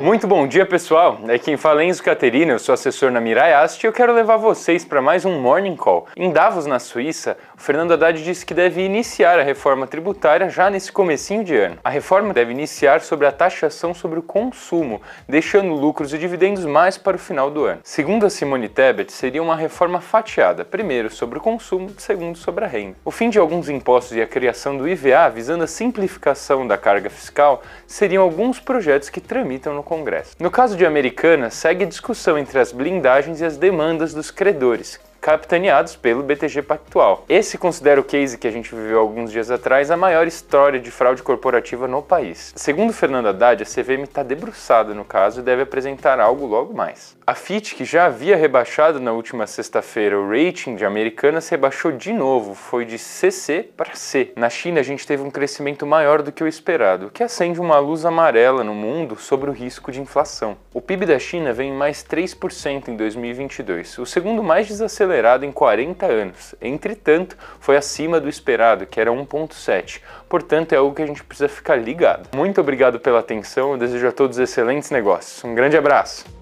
Muito bom dia, pessoal. É quem fala é Enzo Caterina, eu sou assessor na Mirai Ast e eu quero levar vocês para mais um Morning Call. Em Davos, na Suíça, o Fernando Haddad disse que deve iniciar a reforma tributária já nesse comecinho de ano. A reforma deve iniciar sobre a taxação sobre o consumo, deixando lucros e dividendos mais para o final do ano. Segundo a Simone Tebet, seria uma reforma fatiada, primeiro sobre o consumo, segundo sobre a renda. O fim de alguns impostos e a criação do IVA, visando a simplificação da carga fiscal, seriam alguns projetos que tramitam no Congresso. No caso de Americana, segue discussão entre as blindagens e as demandas dos credores, capitaneados pelo BTG Pactual. Esse considera o case que a gente viveu alguns dias atrás a maior história de fraude corporativa no país. Segundo Fernando Haddad, a CVM está debruçada no caso e deve apresentar algo logo mais. A Fitch, que já havia rebaixado na última sexta-feira o rating de Americanas, rebaixou de novo, foi de CC para C. Na China, a gente teve um crescimento maior do que o esperado, o que acende uma luz amarela no mundo sobre o risco de inflação. O PIB da China vem em mais 3% em 2022, o segundo mais desacelerado acelerado em 40 anos. Entretanto, foi acima do esperado, que era 1.7. Portanto, é algo que a gente precisa ficar ligado. Muito obrigado pela atenção, eu desejo a todos excelentes negócios. Um grande abraço!